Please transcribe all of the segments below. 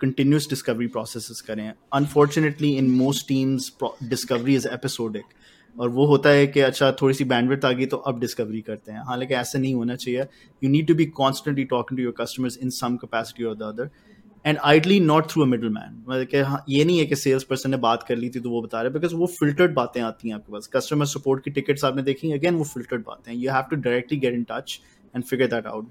Continuous discovery process करें। Unfortunately in most teams discovery is episodic और वो होता है कि अच्छा थोड़ी सी बैंडविड्थ आ गई तो अब डिस्कवरी करते हैं। हालाँकि ऐसा नहीं होना चाहिए। You need to be constantly talking to your customers in some capacity और the other end ideally not through a middle man मतलब हाँ ये नहीं है कि सेल्स पर्सन ने बात कर ली थी तो वो बता रहे बिकॉज़ वो फिल्टर्ड बातें आती हैं आपके पास। कस्टमर सपोर्ट की टिकट्स आपने देखी? अगेन वो फिल्टर्ड बातें you have to directly get in touch and figure that out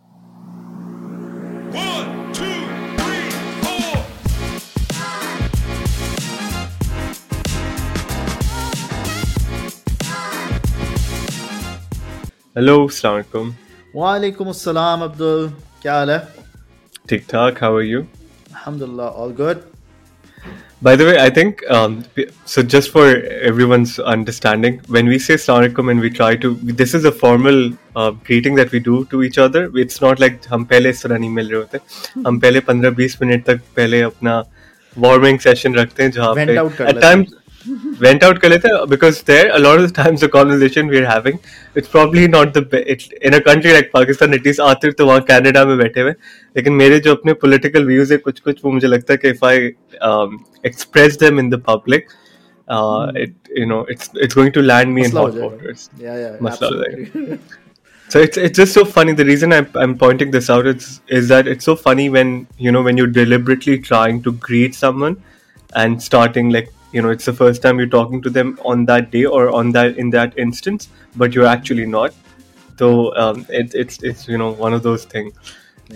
hello अस्सलाम वालेकुम अस्सलाम अब्दुल क्या हाल है ठीक ठाक हाउ आर यू अल्हम्दुलिल्लाह all good By the way, I think um, so. Just for everyone's understanding, when we say "Assalamualaikum" and we try to, this is a formal uh, greeting that we do to each other. It's not like हम पहले इस तरह नहीं मिल रहे होते. हम पहले 15-20 minute तक पहले अपना वार्मिंग सेशन रखते हैं जहाँ पे at times went out कर लेते because there a lot of the times the conversation we're having it's probably not the it, in a country like Pakistan at least आते तो वहाँ कनाडा में बैठे हुए लेकिन मेरे जो अपने political views है कुछ कुछ वो मुझे लगता है कि if I um, express them in the public uh, mm. it you know it's it's going to land me in hot waters yeah yeah absolutely So it's it's just so funny. The reason I'm, I'm pointing this out is is that it's so funny when you know when you're deliberately trying to greet someone and starting like you know it's the first time you're talking to them on that day or on that in that instance but you're actually not so um, it, it's it's you know one of those things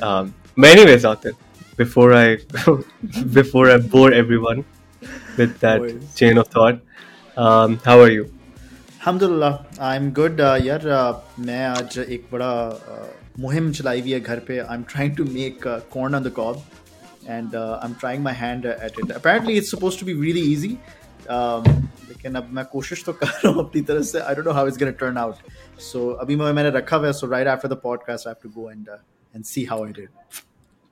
um, but anyways Atif, before i before i bore everyone with that chain of thought um, how are you alhamdulillah i'm good uh, यार uh, मैं आज एक बड़ा uh, मुहिम चलाई हुई है घर पे I am trying to make corn on the cob and uh, I'm trying my hand at it. Apparently, it's supposed to be really easy. Um, लेकिन अब मैं कोशिश तो कर रहा हूँ अपनी तरफ से I don't know how it's gonna turn out so अभी मैं मैंने रखा हुआ है सो right after the podcast I have to go and and see how I did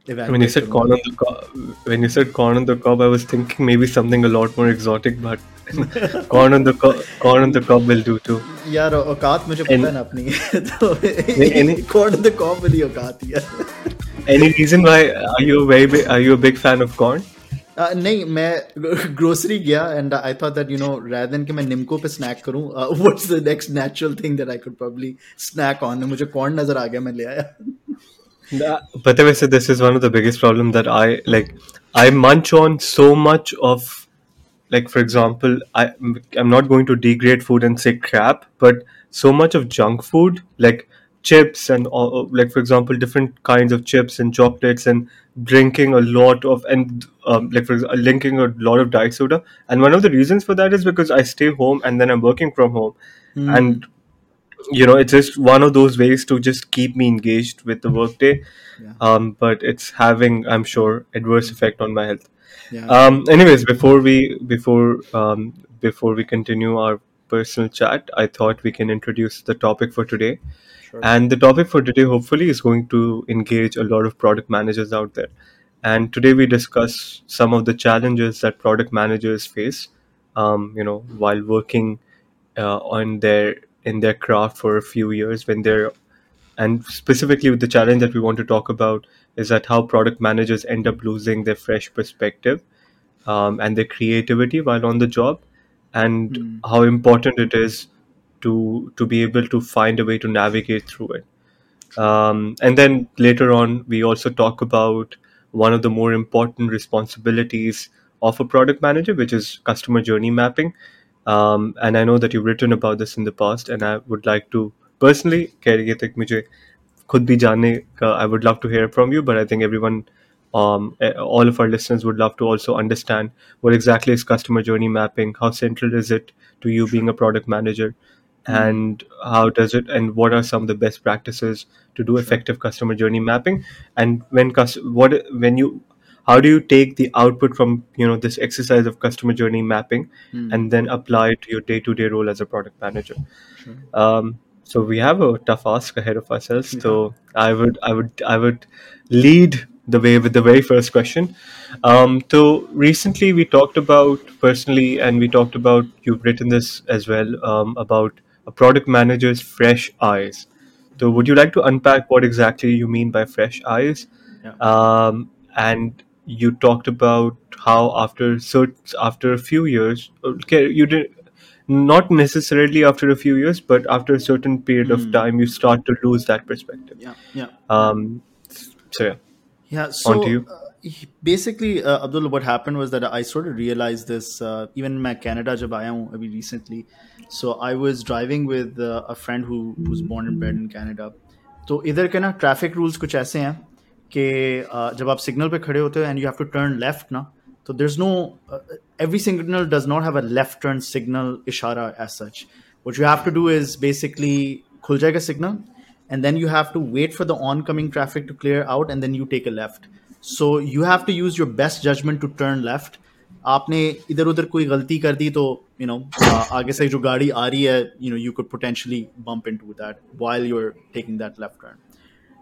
when you said corn on the cob, when you said corn on the cob, I was thinking maybe something a lot more exotic, but corn on the cob, corn on the cob will do too. यार औकात मुझे पता है ना अपनी तो corn on the cob वाली औकात ही है Any reason why are you very big, are you a big fan of corn? Uh, नहीं मैं ग्रोसरी गया and I thought that you no rather than कि मैं निम्को पे स्नैक करूं what's the next natural thing that I could probably snack on मुझे corn नजर आ गया मैं ले आया but वैसे this is one of the biggest problem that I like I munch on so much of like for example I I'm not going to degrade food and say crap but so much of junk food like chips and like for example different kinds of chips and chocolates and drinking a lot of and um, like for example, linking a lot of diet soda and one of the reasons for that is because i stay home and then i'm working from home mm. and you know it's just one of those ways to just keep me engaged with the workday yeah. um, but it's having i'm sure adverse effect on my health yeah. um, anyways before we before um, before we continue our personal chat i thought we can introduce the topic for today Sure. And the topic for today, hopefully, is going to engage a lot of product managers out there. And today we discuss some of the challenges that product managers face, um, you know, while working uh, on their in their craft for a few years when they're and specifically with the challenge that we want to talk about is that how product managers end up losing their fresh perspective um, and their creativity while on the job and mm. how important it is to to be able to find a way to navigate through it. Um, and then later on, we also talk about one of the more important responsibilities of a product manager, which is customer journey mapping. Um, and I know that you've written about this in the past, and I would like to personally, could be jane I would love to hear from you, but I think everyone, um, all of our listeners would love to also understand what exactly is customer journey mapping, how central is it to you being a product manager, Hmm. and how does it and what are some of the best practices to do effective customer journey mapping and when what when you how do you take the output from you know this exercise of customer journey mapping mm. and then apply it to your day-to-day role as a product manager sure. um, so we have a tough ask ahead of ourselves yeah. so i would i would i would lead the way with the very first question. Um, so recently we talked about personally, and we talked about you've written this as well um, about a product manager's fresh eyes. So, would you like to unpack what exactly you mean by fresh eyes? Yeah. Um, and you talked about how after cert- after a few years, okay, you did not necessarily after a few years, but after a certain period of time, you start to lose that perspective. Yeah, yeah. Um, so yeah, Yeah. So on to you. uh, he- basically, uh, Abdul, what happened was that I sort of realized this uh, even in my Canada जब आया हूँ अभी recently. So I was driving with uh, a friend who who's born and bred in Canada. तो इधर के ना traffic rules कुछ ऐसे हैं कि uh, जब आप सिग्नल पे खड़े होते हो and you have to turn left ना तो there is no every signal does not have a left turn signal इशारा as such what you have to do is basically खुल जाएगा signal and then you have to wait for the coming traffic to clear out and then you take a left. So you have to use your best judgment to turn left. आपने इधर उधर कोई गलती कर दी तो you know आगे से जो गाड़ी आ रही है you know you could potentially bump into that while you are taking that left turn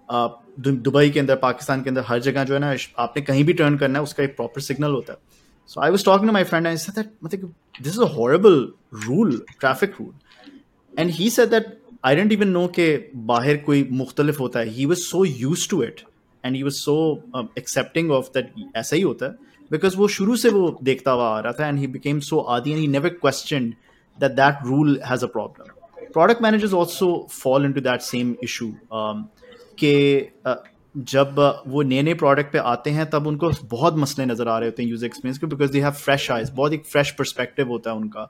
Dubai के अंदर, पाकिस्तान के अंदर, हर जगह जो है ना आपने कहीं भी टर्न करना है, उसका एक प्रॉपर सिग्नल होता है। So I was talking my friend I that मतलब this is a horrible rule traffic rule and he said that I don't even know के बाहर कोई मुख्तलिफ़ होता है। He was so used to it and he was so accepting of that ऐसा ही होता है। बिकॉज़ वो शुरू से वो देखता हुआ आ रहा था एंड ही बिकेम सो आदि and he never question that that rule has a problem product managers also fall into that same issue कि जब वो नए नए प्रोडक्ट पे आते हैं तब उनको बहुत मसले नज़र आ रहे होते हैं यूज़र एक्सपीरियंस के because they have fresh eyes बहुत एक फ्रेश परस्पेक्टिव होता है उनका।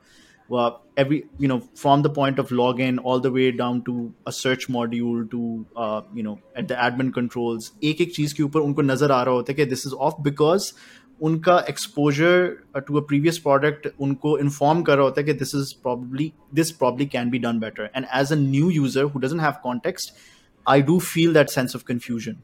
uh, every you know from the point of login all the way down to a search module to uh, you know at the admin controls एक एक चीज़ के ऊपर उनको नज़र आ रहा होता है कि दिस इज़ ऑफ़ बिकॉज़ उनका exposure to a previous product उनको इन्फॉर्म कर रहा होता है कि this is probably this probably can be done better and as a new user who doesn't have context I do feel that sense of confusion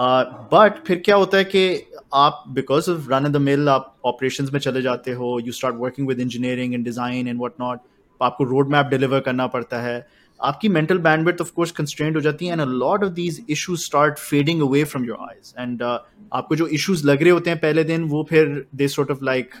but uh, फिर क्या होता है कि आप because of run the mill आप operation में चले जाते हो you start working with engineering and design and what not आपको रोड मैप डिलीवर करना पड़ता है आपकी mental bandwidth of course constraint हो जाती है and a lot of these issues start fading away from your eyes and आपको जो इश्यूज लग रहे होते हैं पहले दिन वो फिर they sort of like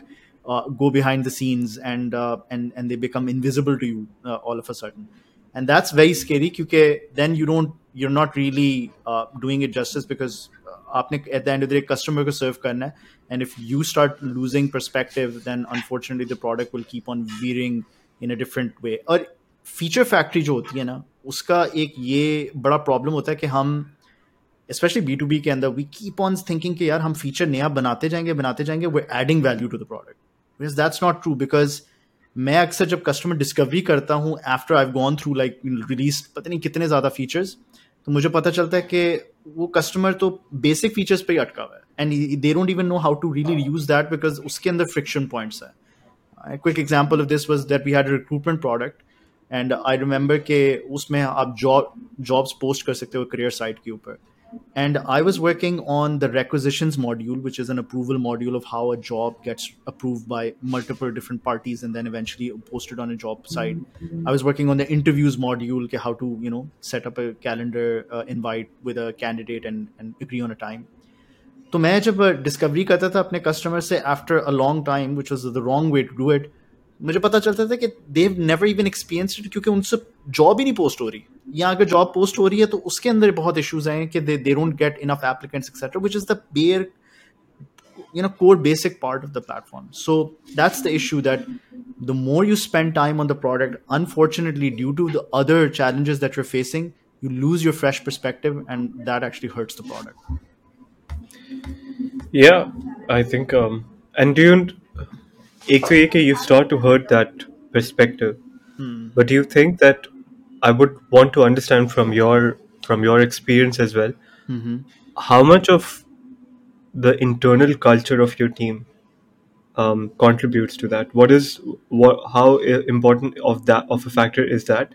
go behind the scenes and uh, and and they become invisible to you uh, all of a sudden and that's very scary because then you don't you're not really uh, doing it justice because आपने at the end of the day customer को serve करना है and if you start losing perspective then unfortunately the product will keep on veering in a different way और feature factory जो होती है ना उसका एक ये बड़ा प्रॉब्लम होता है कि हम स्पेशली बी टू बी के अंदर वी कीप ऑन थिंकिंग कि यार हम फीचर नया बनाते जाएंगे बनाते जाएंगे वो adding value to the product because that's not true because मैं अक्सर जब कस्टमर डिस्कवरी करता हूँ after I gone through like release पता नहीं कितने ज़्यादा फीचर्स तो मुझे पता चलता है कि वो कस्टमर तो बेसिक फीचर्स पे ही अटका हुआ है। And they don't even know how to really use that because उसके अंदर फ्रिक्शन पॉइंट्स है। Quick example of this was that we had recruitment product and I remember के उसमें आप जॉब जॉब्स पोस्ट कर सकते हो करियर साइट के ऊपर। and i was working on the requisitions module which is an approval module of how a job gets approved by multiple different parties and then eventually posted on a job site i was working on the interviews module okay, how to you know set up a calendar uh, invite with a candidate and, and agree on a time तो मैं जब discovery करता था अपने customer से after a long time which was the wrong way to do it मुझे पता चलता था कि देव नेवर इवन एक्सपीरियंस इट क्योंकि उनसे जॉब ही नहीं पोस्ट हो रही या अगर जॉब पोस्ट हो रही है तो उसके अंदर बहुत इश्यूज हैं कि they they don't get enough applicants etcetera which is the bare you know core basic part of the platform so that's the issue that the more you spend time on the product unfortunately due to the other challenges that you're facing you lose your fresh perspective and that actually hurts the product Yeah, I think. Um, and do you, एक तो ये कि you start to hurt that perspective, but do you think that I would want to understand from your from your experience as well, how much of the internal culture of your team um, contributes to that? What is what? How i- important of that of a factor is that?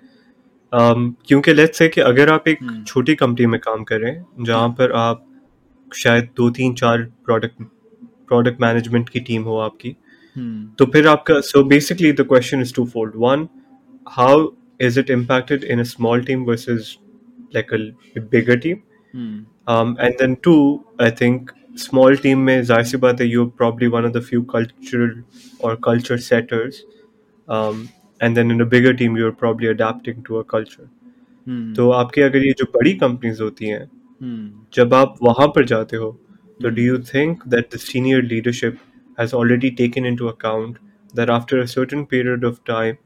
Um, क्योंकि let's say कि अगर आप एक छोटी company में काम कर रहे हैं जहाँ पर आप शायद दो तीन चार प्रोडक्ट प्रोडक्ट मैनेजमेंट की टीम हो आपकी तो फिर आपका so basically the question is twofold one how is it impacted in a small team versus like a bigger team um, and then two i think small team में जाहिर सी बात है you're probably one of the few cultural or culture setters um, and then in a bigger team you're probably adapting to a culture तो आपके अगर ये जो बड़ी कंपनीज होती हैं जब आप वहां पर जाते हो So, do you think that the senior leadership has already taken into account that after a certain period of time,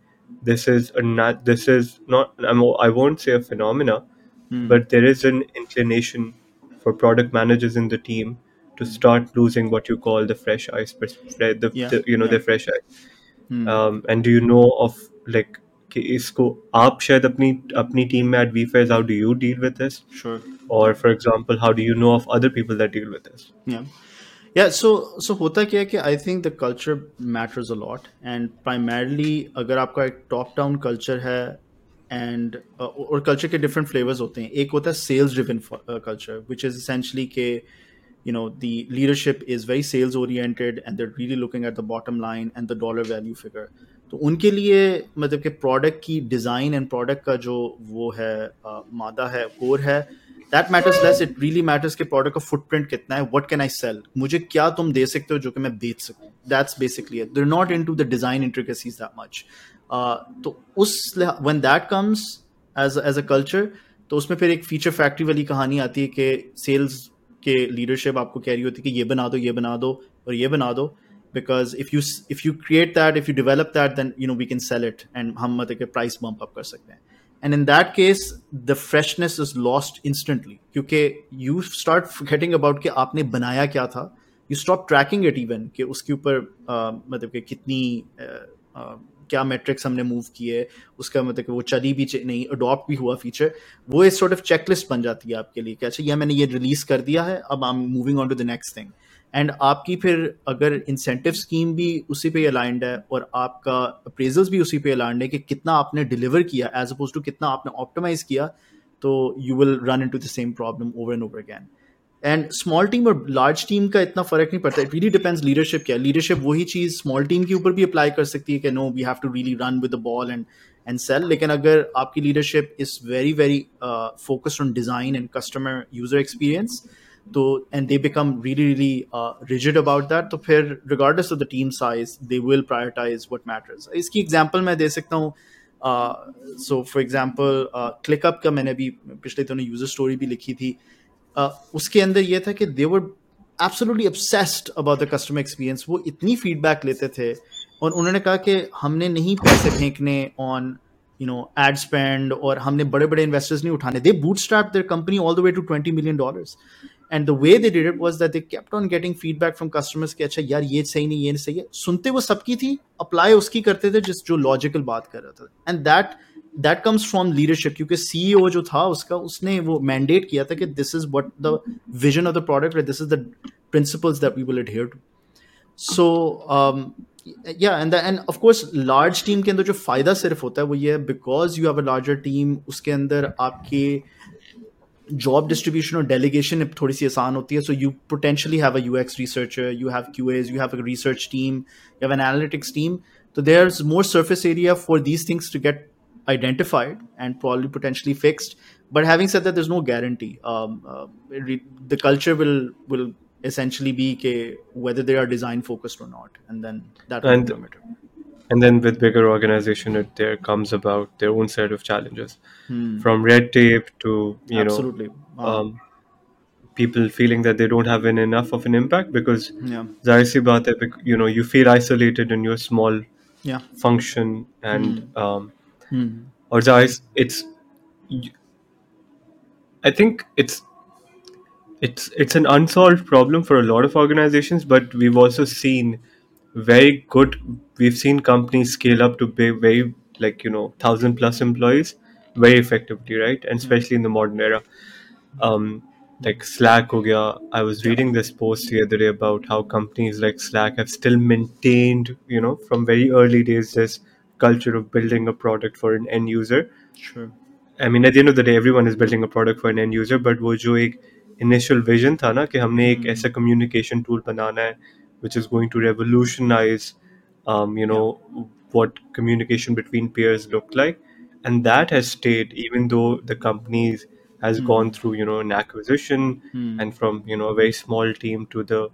this is a nat- this is not I'm, I won't say a phenomena, but there is an inclination for product managers in the team to start losing what you call the fresh eyes, pers- fre- the, Yeah, the you know yeah. the fresh eyes. Um, and do you know of like कि इसको आप शायद अपनी अपनी team में at VFairs how do you deal with this Sure. or for example how do you know of other people that deal with this so so होता क्या है कि I think the culture matters a lot and primarily अगर आपका एक top down culture है and और culture के डिफरेंट फ्लेवर्स होते हैं एक होता है sales driven culture which is essentially के you know the leadership is very sales oriented and they're really looking at the bottom line and the dollar value figure. तो उनके लिए मतलब कि प्रोडक्ट की डिज़ाइन एंड प्रोडक्ट का जो वो है uh, मादा है कोर है that matters less it really matters के प्रोडक्ट का फुटप्रिंट कितना है. व्हाट कैन आई सेल मुझे क्या तुम दे सकते हो जो कि मैं बेच सकूँ? That's basically they're not into the design intricacies that much तो उस when that comes as as a culture तो उसमें फिर एक फीचर फैक्ट्री वाली कहानी आती है कि सेल्स के लीडरशिप आपको कह रही होती है कि ये बना दो, ये बना दो और ये बना दो. Because if you if you create that if you develop that then you know we can sell it and हम मतलब price bump up कर सकते हैं. And in that case, the freshness is lost instantly. क्योंकि you start forgetting about कि आपने बनाया क्या था। You stop tracking it even, कि उसके ऊपर मतलब कि कितनी क्या मेट्रिक्स हमने मूव किए। उसका मतलब कि वो चली भी नहीं अडॉप्ट भी हुआ फीचर वो एक सॉर्ट ऑफ़ चेकलिस्ट बन जाती है आपके लिए कि अच्छा ये मैंने ये रिलीज़ कर दिया है, अब I am moving on to the next thing and आपकी फिर अगर इंसेंटिव स्कीम भी उसी पे अलाइंड है और आपका अप्रेजल्स भी उसी पे अलाइंड है कि कितना आपने डिलीवर किया एज अपोज टू कितना आपने ऑप्टिमाइज किया तो you will run in to the same problem over and over again and small team और लार्ज टीम का इतना फ़र्क नहीं पड़ता. इट रियली डिपेंड्स लीडरशिप क्या लीडरशिप वही चीज़ स्मॉल टीम के ऊपर भी अप्लाई कर सकती है कि no we have to really run with the ball and and sell लेकिन अगर आपकी leadership is very very focused on design and customer user experience तो and they become really really rigid about that तो फिर regardless of the team size they will prioritise what matters इसकी example मैं दे सकता हूँ सो फॉर एग्ज़ाम्पल क्लिकअप का मैंने भी पिछले दिनों यूज़र स्टोरी भी लिखी थी। Uh, उसके अंदर ये था कि they were absolutely obsessed about the customer experience वो इतनी फीडबैक लेते थे और उन्होंने कहा कि हमने नहीं पैसे फेंकने on you know ad spend और हमने बड़े बड़े इन्वेस्टर्स नहीं उठाने। They boot start their company all the way to twenty million dollars and the way they did it was that they kept on getting feedback from customers कि अच्छा यार ये सही नहीं ये सही है सुनते वो सबकी थी अप्लाई उसकी करते थे जिस जो लॉजिकल बात कर रहा था and that that comes from leadership क्योंकि सीईओ जो था उसका उसने वो मैंडेट किया था कि this is what the vision of the product this is the principles that we will adhere to so या and and of course large team के अंदर जो फायदा सिर्फ होता है वो ये है because you have a larger team उसके अंदर आपके जॉब डिस्ट्रीब्यूशन और डेलीगेशन थोड़ी सी आसान होती है so you potentially have a UX researcher you have क्यूएज you have a research team you have an analytics team तो there is more surface area for these things to get identified and probably potentially fixed. But having said that, there's no guarantee. Um, uh, re- the culture will will essentially be ke, whether they are design focused or not, and then that will And- determine it. and then with bigger organization it there comes about their own set of challenges Hmm. from red tape to you Absolutely. know Um, um, people feeling that they don't have an enough of an impact because yeah. zahir si baat you know you feel isolated in your small Yeah. function and um, Hmm. or it's i think it's it's it's an unsolved problem for a lot of organizations but we've also seen very good we've seen companies scale up to be very like you know thousand plus employees very effectively right and especially in the modern era um like slack ho gaya. i was reading this post the other day about how companies like slack have still maintained you know from very early days this culture of building a product for an end user Sure. I mean, at the end of the day, everyone is building a product for an end user, but वो जो एक initial vision था ना कि हमने एक ऐसा communication tool बनाना है which is going to revolutionize, um, you know, what communication between peers looked like, and that has stayed even though the companies has gone through, you know, an acquisition and from you know a very small team to the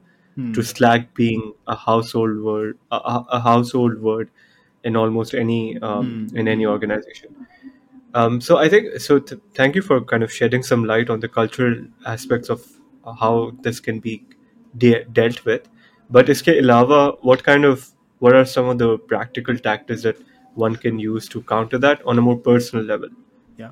to Slack being a household word, a, a a household word in almost any um, in any organization. Um, so I think so. Th- thank you for kind of shedding some light on the cultural aspects of how this can be de- dealt with. But इसके अलावा what kind of what are some of the practical tactics that one can use to counter that on a more personal level? Yeah.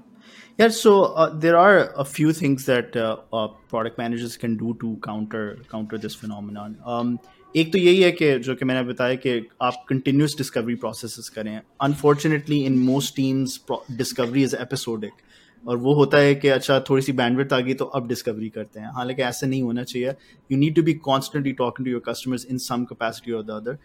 Yeah, so uh, there are a few things that uh, uh, product managers can do to counter counter this phenomenon. Um, एक तो यही है कि जो कि मैंने बताया कि आप कंटिन्यूस डिस्कवरी प्रोसेस करें unfortunately in most teams discovery is episodic और वो होता है कि अच्छा थोड़ी सी बैंडविड्थ आ गई तो अब डिस्कवरी करते हैं। हालाँकि ऐसा नहीं होना चाहिए। You need to be constantly talking to your customers in some capacity और the other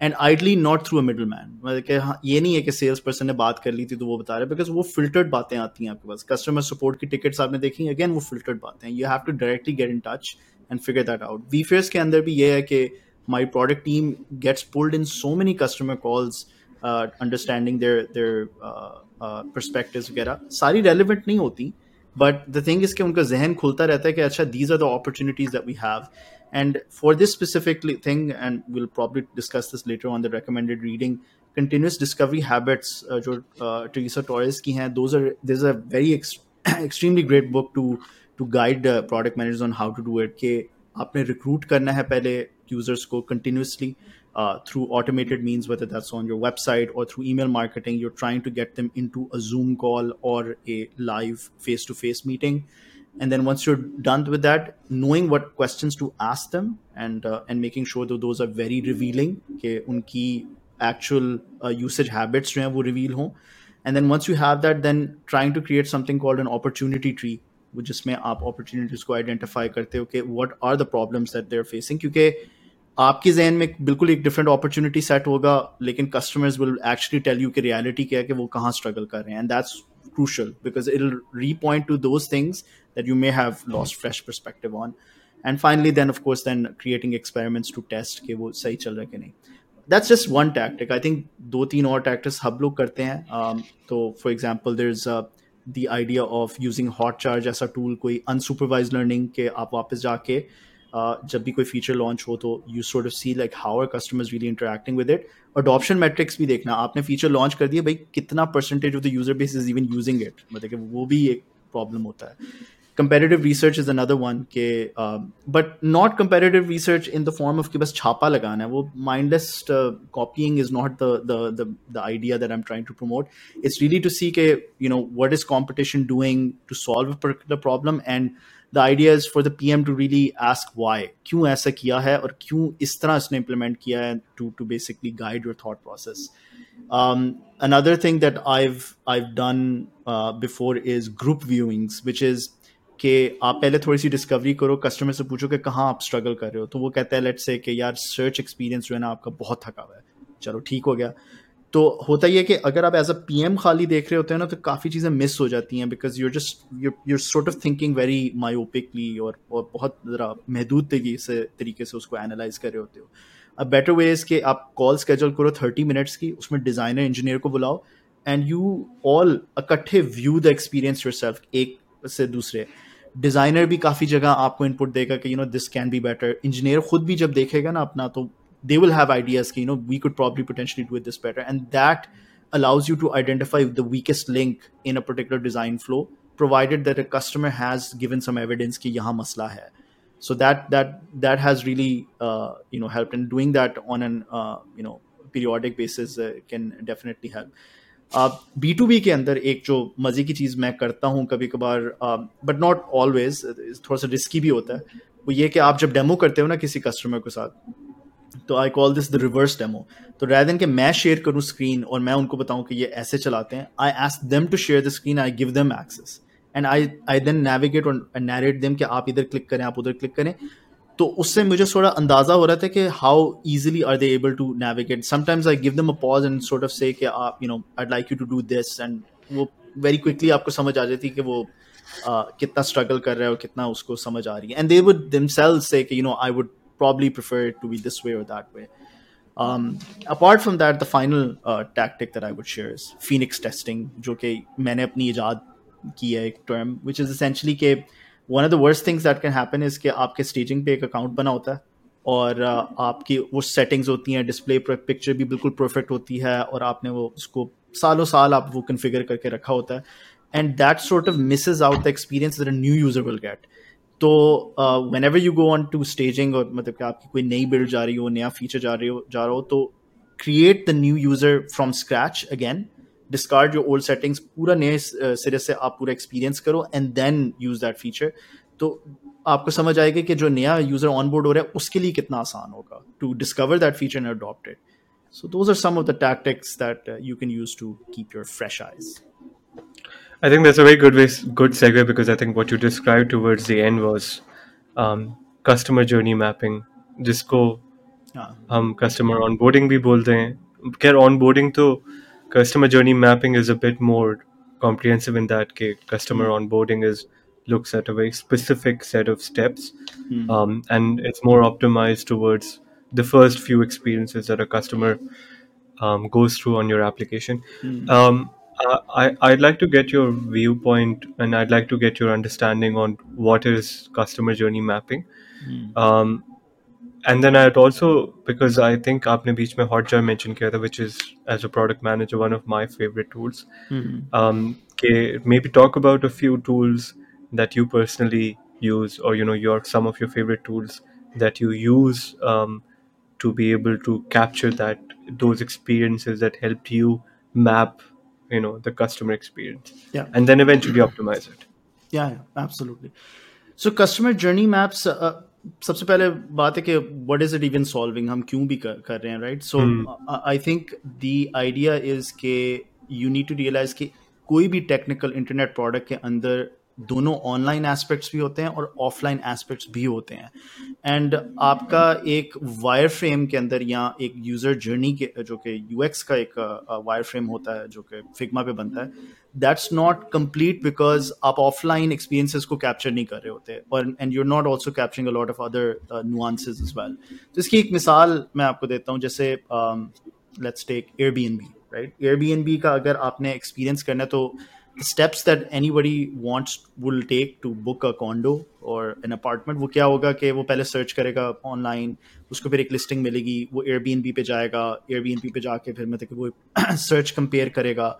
end ideally not through a middle man मतलब हाँ ये नहीं है कि सेल्स पर्सन ने बात कर ली थी तो वो बता रहे बिकॉज़ वो फिल्टर्ड बातें आती हैं आपके पास। कस्टमर सपोर्ट की टिकट्स आपने देखी? अगेन वो फिल्टर्ड बातें हैं। You have to directly get in touch and figure that out vFairs के अंदर भी ये है कि my product team gets pulled in so many customer calls understanding understanding their perspective वगैरह, सारी रेलिवेंट नहीं होती बट द थिंग इज़ कि उनका जहन खुलता रहता है कि अच्छा these are the opportunities that we have and for this specific thing and will probably discuss this later on the recommended reading continuous discovery habits जो टेरेसा टॉयस की हैं those are this are very extremely great book to to guide product managers on how to do it के आपने recruit करना है पहले users को continuously uh, through automated means, whether that's on your website or through email marketing. You're trying to get them into a Zoom call or a live face to face meeting. And then once you're done with that, knowing what questions to ask them and uh, and making sure that those are very revealing, okay, unki actual uh, usage habits जो हैं वो reveal हों. And then once you have that, then trying to create something called an opportunity tree, जिसमें आप opportunities को identify करते हो कि what are the problems that they are facing क्योंकि आपके जहन में बिल्कुल एक डिफरेंट अपॉर्चुनिटी सेट होगा लेकिन customers will actually tell you कि रियलिटी क्या है कि वो कहाँ स्ट्रगल कर रहे हैं and that's crucial because it repoint to those things that you may have lost fresh perspective on and finally then of course then creating experiments to test कि वो सही चल रहा है कि नहीं। That's just one tactic I think दो तीन और टैक्टिक्स हम लोग करते हैं। Um, तो for example there is the idea of using Hotjar ऐसा टूल कोई अनसुपरवाइज लर्निंग के आप वापस जाके uh, जब भी कोई फीचर लॉन्च हो तो you sort of see like how are customers really interacting with it adoption metrics भी देखना आपने फीचर लॉन्च कर दिया भाई कितना percentage of the user base is even using it मतलब कि वो भी एक प्रॉब्लम होता है comparative research is another one के uh, but not comparative research in the form of कि बस छापा लगाना है वो mindless uh, copying is not the, the the the idea that I'm trying to promote it's really to see के you know what is competition doing to solve a particular problem the idea is for the P M to really ask why क्यों ऐसा किया है और क्यों इस तरह उसने इम्प्लीमेंट किया है to to basically guide your thought process another thing that I've I've done before is group viewings which is कि आप पहले थोड़ी सी डिस्कवरी करो कस्टमर से पूछो कि कहाँ आप स्ट्रगल कर रहे हो? तो वो कहते हैं लेट से कि यार सर्च एक्सपीरियंस जो है ना आपका बहुत थका हुआ है। चलो, ठीक हो गया। तो होता ही है कि अगर आप एज अ पी एम खाली देख रहे होते हैं ना तो काफ़ी चीज़ें मिस हो जाती हैं because you're just you're sort of thinking very myopically और, और बहुत ज़रा महदूद तरीके से तरीके से उसको एनालाइज कर रहे होते हो। अब बेटर वे इज़ कि आप कॉल स्केजल करो थर्टी मिनट्स की उसमें डिज़ाइनर इंजीनियर को बुलाओ एंड यू ऑल इकट्ठे view the experience yourself एक से दूसरे। डिज़ाइनर भी काफ़ी जगह आपको इनपुट देगा कि you know this can be better engineer खुद भी जब देखेगा ना अपना तो they will have ideas you know we could probably potentially do it this better and that allows you to identify the weakest link in a particular design flow provided that a customer has given some evidence ki yahan masla hai so that that that has really uh, you know helped and doing that on an uh, you know periodic basis uh, can definitely help B to B के अंदर एक जो मज़े की चीज़ मैं करता हूँ कभी कभार बट नॉट ऑलवेज थोड़ा सा रिस्की भी होता है वो ये कि आप जब डेमो करते हो ना किसी कस्टमर के साथ तो I call this the reverse demo तो रैदर देन कि मैं शेयर करूँ स्क्रीन और मैं उनको बताऊँ कि ये ऐसे चलाते हैं I ask them to share the screen I give them access and I I then navigate और देम कि आप इधर क्लिक करें आप उधर क्लिक करें. तो उससे मुझे थोड़ा अंदाज़ा हो रहा था कि how easily are they able to navigate sometimes I give them a pause and sort of say कि आप you know I like you to do this and वो वेरी क्विकली आपको समझ आ जाती कि वो uh, कितना स्ट्रगल कर रहे और कितना उसको समझ आ रही है. And they would themselves say you know I would probably prefer it to be this way or that way. Um, apart from that, the final uh, tactic that I would share is Phoenix testing, जो कि मैंने अपनी इजाद की है एक term, which is essentially कि one of the worst things that can happen is कि आपके staging पे एक account बना होता है और uh, आपकी वो settings होती हैं display picture भी बिल्कुल perfect होती है और आपने वो उसको सालों साल आप वो configure करके रखा होता है and that sort of misses out the experience that a new user will get. तो whenever you go on to staging और मतलब कि आपकी कोई नई बिल्ड जा रही हो नया फीचर जा रही हो जा रहा हो तो create the new user from scratch again discard your old settings पूरा नए सिरे से आप पूरा एक्सपीरियंस करो and then use that feature तो आपको समझ आएगा कि जो नया यूज़र ऑन बोर्ड हो रहा है उसके लिए कितना आसान होगा to discover that feature and adopt it So those are some of the tactics that uh, you can use to keep your fresh eyes. I think that's a very good way, good segue because I think what you described towards the end was um, customer journey mapping, जिसको हम customer onboarding भी बोलते हैं खैर onboarding तो customer journey mapping is a bit more comprehensive in that case customer mm. onboarding is looks at a very specific set of steps mm. um, and it's more optimized towards the first few experiences that a customer um, goes through on your application. Mm. Um, I, I'd like to get your viewpoint and I'd like to get your understanding on what is customer journey mapping. Mm. Um, and then I'd also, because I think aapne beech mein Hotjar mentioned kiya which is as a product manager, one of my favorite tools. Mm-hmm. Um, maybe talk about a few tools that you personally use or, you know, your some of your favorite tools that you use um, to be able to capture that those experiences that helped you map you know the customer experience yeah and then eventually optimize it yeah, yeah absolutely so customer journey maps uh, सबसे पहले बात है कि what is it even solving हम क्यों भी कर, कर रहे हैं right so I think the idea is के यू नीड टू रियलाइज कि कोई भी टेक्निकल इंटरनेट प्रोडक्ट के अंदर दोनों ऑनलाइन एस्पेक्ट्स भी होते हैं और ऑफलाइन एस्पेक्ट्स भी होते हैं। एंड आपका एक वायर फ्रेम के अंदर या एक यूज़र जर्नी के, जो कि यूएक्स का एक वायर फ्रेम होता है, जो कि फिग्मा पे बनता है दैट्स नॉट कंप्लीट बिकॉज़ आप ऑफलाइन एक्सपीरियंसेस को कैप्चर नहीं कर रहे होते। और and you're not also capturing a lot of other nuances as well तो इसकी एक मिसाल मैं आपको देता हूँ, जैसे let's take Airbnb right Airbnb का अगर आपने एक्सपीरियंस करना है तो steps that anybody wants will take to book a condo और एन अपार्टमेंट वो क्या होगा कि वो पहले सर्च करेगा ऑनलाइन उसको फिर एक लिस्टिंग मिलेगी, वो एयर पे जाएगा एयर पे जाके फिर मतलब वो सर्च कंपेयर करेगा।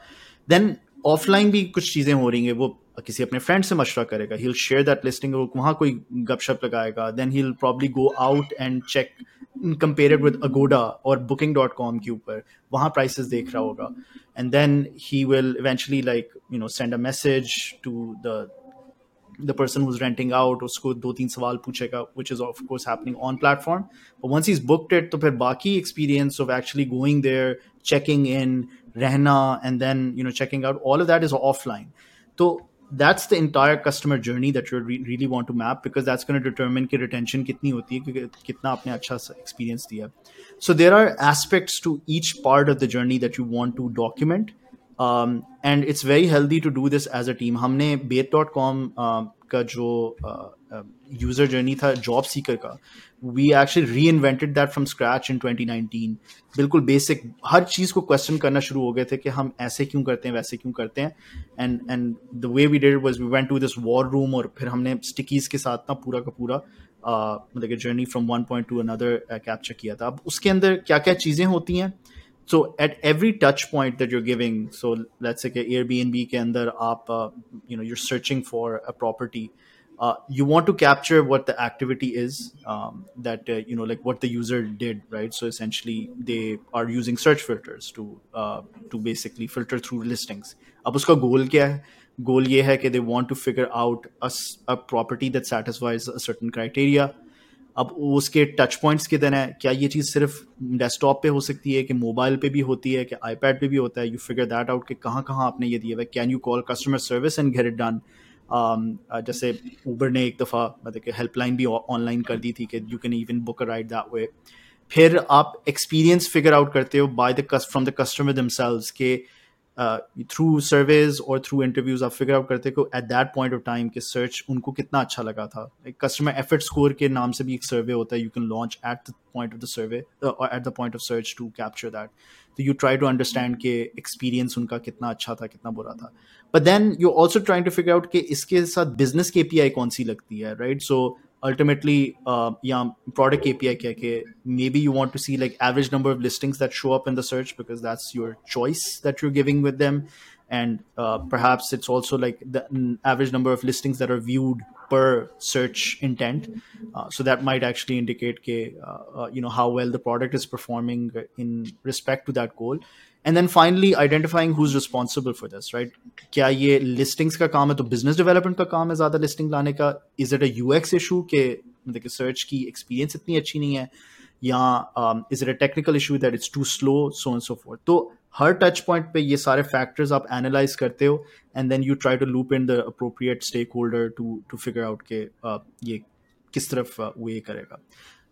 देन ऑफलाइन भी कुछ चीज़ें हो रही हैं, वो किसी अपने फ्रेंड से मशवरा करेगा। ही शेयर दैट लिस्टिंग वहाँ कोई गपशप लगाएगा। Then he probably go out and check compare with Agoda और बुकिंग डॉट कॉम के ऊपर। वहाँ प्राइसेस देख रहा होगा। And then he will eventually like you know send a message to the the person who's renting out उसको दो तीन सवाल पूछेगा which is of course happening on platform once is booked it तो फिर बाकी experience of actually going there checking in रहना and then you know checking out all of that is offline तो that's the entire customer journey that you re- really want to map because that's going to determine ki retention kitni hoti hai kitna apne acha experience diya so there are aspects to each part of the journey that you want to document. And it's very healthy to do this as a team. हमने bait.com uh, का जो uh, uh, user journey था job seeker का we actually reinvented that from scratch in 2019 बिल्कुल basic हर चीज़ को question करना शुरू हो गए थे कि हम ऐसे क्यों करते हैं वैसे क्यों करते हैं। And and the way we did was we went to this war room और फिर हमने स्टिकीज के साथ ना पूरा का पूरा मतलब कि journey from one point to another capture किया था। अब उसके अंदर क्या क्या चीज़ें होती हैं? so at every touch point that you're giving so let's say airbnb can andar aap uh, you know you're searching for a property uh, you want to capture what the activity is um, that uh, you know like what the user did right? So essentially they are using search filters to uh, to basically filter through listings. ab goal kya hai goal ye hai they want to figure out a, a property that satisfies a certain criteria. अब उसके touch points कितने हैं? क्या ये चीज़ सिर्फ़ desktop पे हो सकती है कि मोबाइल पे भी होती है, कि आईपैड पे भी होता है? यू फिगर दैट आउट कि कहाँ कहाँ आपने ये दिया हुआ can you call customer service and get it done जैसे ऊबर ने एक दफ़ा मतलब कि हेल्पलाइन भी ऑनलाइन कर दी थी कि you can even book ride that way फिर आप एक्सपीरियंस फिगर आउट करते हो by the from the customer themselves के थ्रू सर्वेज और थ्रू इंटरव्यूज़ आप फिगर आउट करते at that point of time के सर्च उनको कितना अच्छा लगा था। एक कस्टमर एफर्ट स्कोर के नाम से भी एक सर्वे होता है you can launch at the point of the survey और at the point of search to capture that तो यू ट्राई टू अंडरस्टैंड के एक्सपीरियंस उनका कितना अच्छा था, कितना बुरा था। But then you also trying to figure out कि इसके साथ बिज़नेस के पी आई कौन सी लगती है right so ultimately uh, yeah product KPI maybe you want to see like average number of listings that show up in the search because that's your choice that you're giving with them. And uh, perhaps it's also like the average number of listings that are viewed per search intent. Uh, so that might actually indicate ke, uh, uh, you know how well the product is performing in respect to that goal and then finally identifying who's responsible for this right क्या ये listings का काम है तो business development का काम है ज़्यादा listing लाने का is it a UX issue के मतलब कि search की experience इतनी अच्छी नहीं है या um, is it a technical issue that it's too slow so on and so forth तो हर टच पॉइंट पे ये सारे फैक्टर्स आप एनालाइज करते हो and then you try to loop in the appropriate stake holder to to figure out के uh, ये किस तरफ uh, वो ये करेगा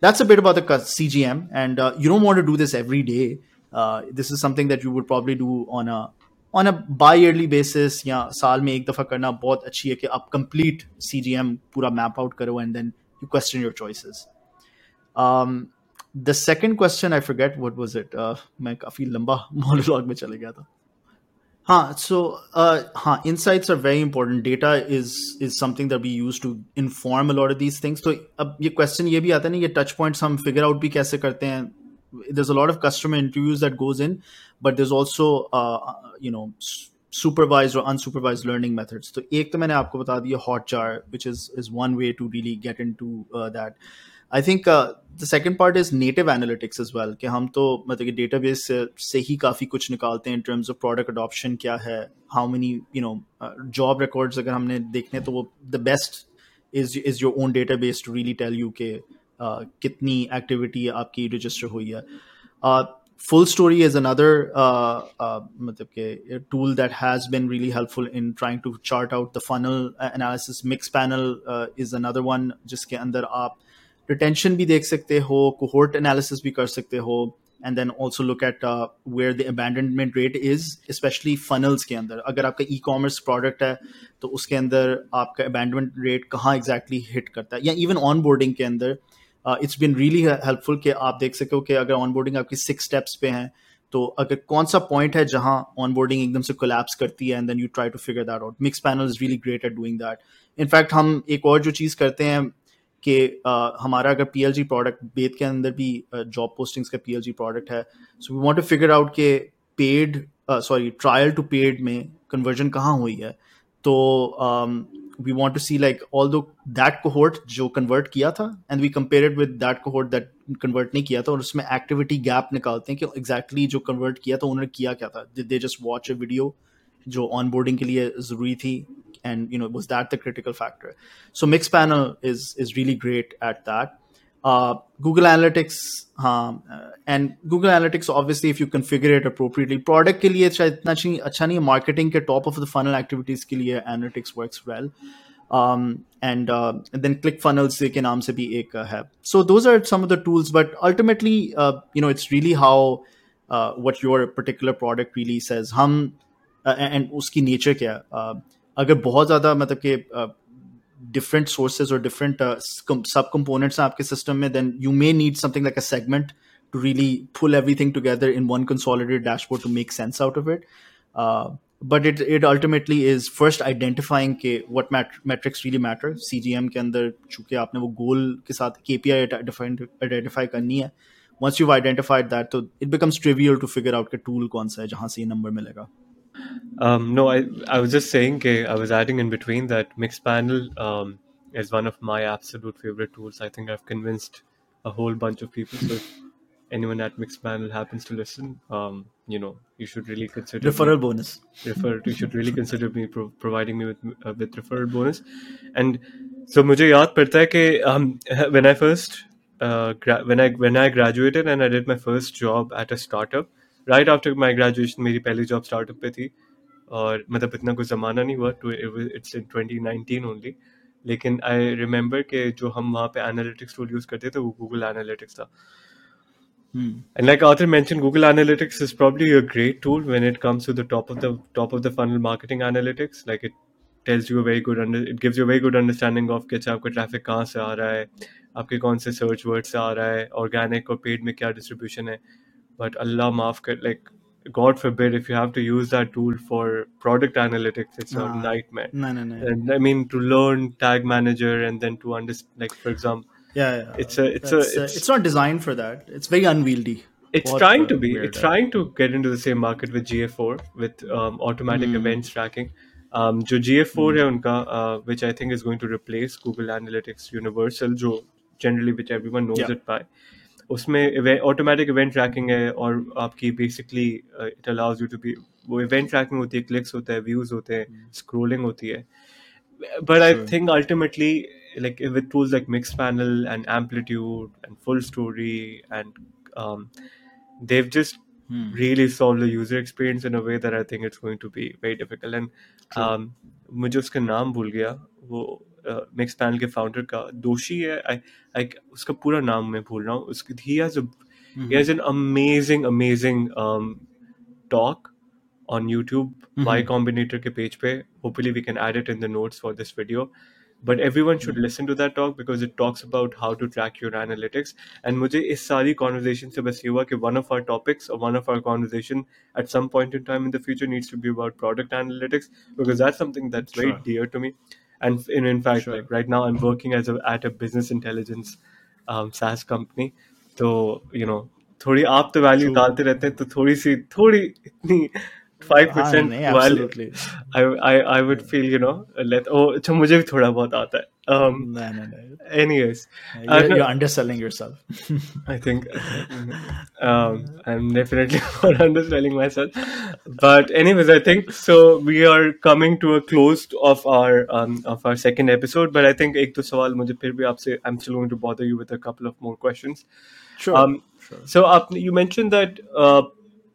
that's a bit about the CGM, and uh, you don't want to do this every day. Uh, this is something that you would probably do on a on a bi-yearly basis या साल में एक दफा करना बहुत अच्छी है कि आप complete CGM पूरा map out करो and then you question your choices. Um, the second question I forget what was it. Uh, मैं काफी लंबा monologue में चले गया था. हाँ, so uh, हाँ, insights are very important. Data is is something that we use to inform a lot of these things. तो अब ये question ये भी आता है ना ये touch points हम figure out भी कैसे करते हैं. there's a lot of customer interviews that goes in but there's also uh, you know supervised or unsupervised learning methods. So, one I मैंने आपको Hotjar which is is one way to really get into uh, that. I think uh, the second part is native analytics as well कि हम database se से ही काफ़ी कुछ in terms of product adoption kya hai, how many you know uh, job records अगर हमने देखने the best is is your own database to really tell you कि कितनी एक्टिविटी आपकी रजिस्टर हुई है। story is another uh, uh, tool that has been really helpful in trying to chart out the funnel analysis. Mix panel uh, is another one जिसके अंदर आप retention भी देख सकते हो कोहोर्ट एनालिसिस भी कर सकते हो and then also look at where the abandonment rate is especially funnels के अंदर। अगर आपका ई कॉमर्स प्रोडक्ट है तो उसके अंदर आपका अबैंडनमेंट रेट कहाँ एग्जैक्टली हिट करता है। या इवन ऑन बोर्डिंग के अंदर इट्स बिन रियली हेल्पफुल कि आप देख सको कि अगर ऑन बोर्डिंग आपकी सिक्स स्टेप्स पे हैं तो अगर कौन सा पॉइंट है जहाँ ऑन बोर्डिंग एकदम से कोलैप्स करती है and then you try to figure that out Mixpanel is really great at doing that in fact हम एक और जो चीज़ करते हैं कि हमारा अगर पी एल जी प्रोडक्ट बेद के अंदर भी जॉब पोस्टिंग्स का पी एल जी प्रोडक्ट है so we want to figure out के paid sorry trial to paid में कन्वर्जन कहाँ हुई है? तो we want to C like all दो दैट कोहोर्ट जो कन्वर्ट किया था and we compare with that cohort that convert नहीं किया था और उसमें एक्टिविटी गैप निकालते हैं कि एग्जैक्टली exactly जो कन्वर्ट किया था उन्होंने किया क्या था they just watch A video जो ऑन बोर्डिंग के लिए ज़रूरी थी and you know was that the critical factor so mixpanel is is really great at that uh, google analytics um, uh, and google analytics obviously if you configure it appropriately product ke liye itna acha nahi marketing ke top of the funnel activities ke liye analytics works well um, and, uh, and then ClickFunnels के नाम से भी एक है so those are some of the tools but ultimately uh, you know it's really how uh, what your particular product really says हम uh, and उसकी nature क्या uh, अगर बहुत ज़्यादा मतलब कि डिफरेंट सोर्सेज और डिफरेंट सब कंपोनेंट्स हैं आपके सिस्टम में then you may need something like a segment to really pull everything together in one consolidated dashboard to make sense out of it. Uh, but it it ultimately is first identifying के what mat- metrics really matter. CGM के अंदर चूंकि आपने वो goal के साथ KPI identify करनी है. Once you've identified that, तो it becomes trivial to figure out के tool कौन सा है जहाँ से ये number मिलेगा. Um, no, I I was just saying, okay, I was adding in between that Mixpanel um, is one of my absolute favorite tools. I think I've convinced a whole bunch of people. So if anyone at Mixpanel happens to listen, um, you know, you should really consider referral me, bonus. Refer, you should really consider me pro- providing me with uh, with referral bonus. And so, मुझे याद पड़ता है कि um, when I first uh, gra- when I when I graduated and I did my first job at a startup Right after my graduation मेरी पहली job startup पे थी और मतलब इतना कुछ ज़माना नहीं हुआ it's in twenty nineteen only लेकिन आई रिमेंबर कि जो हम वहाँ पे एनालिटिक्स टूल यूज़ करते थे वो गूगल एनालिटिक्स था And like Arthur mentioned, Google Analytics is probably a great tool when it comes to the top of the top of the funnel marketing analytics. Like it tells you a very good under, it gives you a very good understanding of कि अच्छा आपका traffic कहाँ से आ रहा है आपके कौन से सर्च वर्ड से आ रहा है ऑर्गेनिक और पेड में क्या डिस्ट्रीब्यूशन है but Allah maaf kar, like God forbid if you have to use that tool for product analytics, it's nah. a nightmare. No, no, no. And I mean to learn tag manager and then to understand, like for example, yeah, yeah. it's a, it's That's, a, it's, uh, it's, not designed for that. It's very unwieldy. it's बहुत, trying to uh, be weird it's है. trying to get into the same market with GA4 with um, automatic Hmm. events tracking. Um, जो GA4 है उनका uh, which I think is going to replace Google Analytics Universal जो generally which everyone knows Yeah. it by उसमें automatic event tracking है और आपकी basically it allows you to be वो event tracking होती है क्लिक्स होते हैं व्यूज़ होते हैं hmm. स्क्रोलिंग होती है. But I think ultimately like with tools like Mixpanel and Amplitude and FullStory and they've just really solve the user experience in a way that I think it's going to be very difficult and मुझे उसका नाम भूल गया वो mix panel के founder का दोषी है। आई आई उसका पूरा नाम मैं भूल रहा हूँ। उसकी ही has he an amazing amazing talk on YouTube Y Combinator के पेज पे। Hopefully we can add it in the notes for this video but everyone should listen to that talk because it talks about how to track your analytics and मुझे इस सारी conversation से बस ये हुआ कि वन ऑफ़ आर टॉपिक्स और one of our conversation at some point in time in the future needs to be about product analytics because that something that's very dear to me and in, in fact Sure. like right now I'm working as a at a business intelligence um, SaaS company तो you know थोड़ी आप तो value True. डालते रहते हैं तो थोड़ी सी थोड़ी इतनी फाइव हाँ, परसेंट नहीं, absolutely. I I I would feel you know late ओ अच्छा मुझे भी थोड़ा बहुत आता है um No, no, no. anyways You're, uh, you're underselling yourself. I think um, I'm definitely not underselling myself. But anyways, I think so. We are coming to a close of our um, of our second episode. But I think एक दो सवाल मुझे फिर भी आपसे I'm still going to bother you with a couple of more questions. Sure. Um, sure. So up, you mentioned that uh,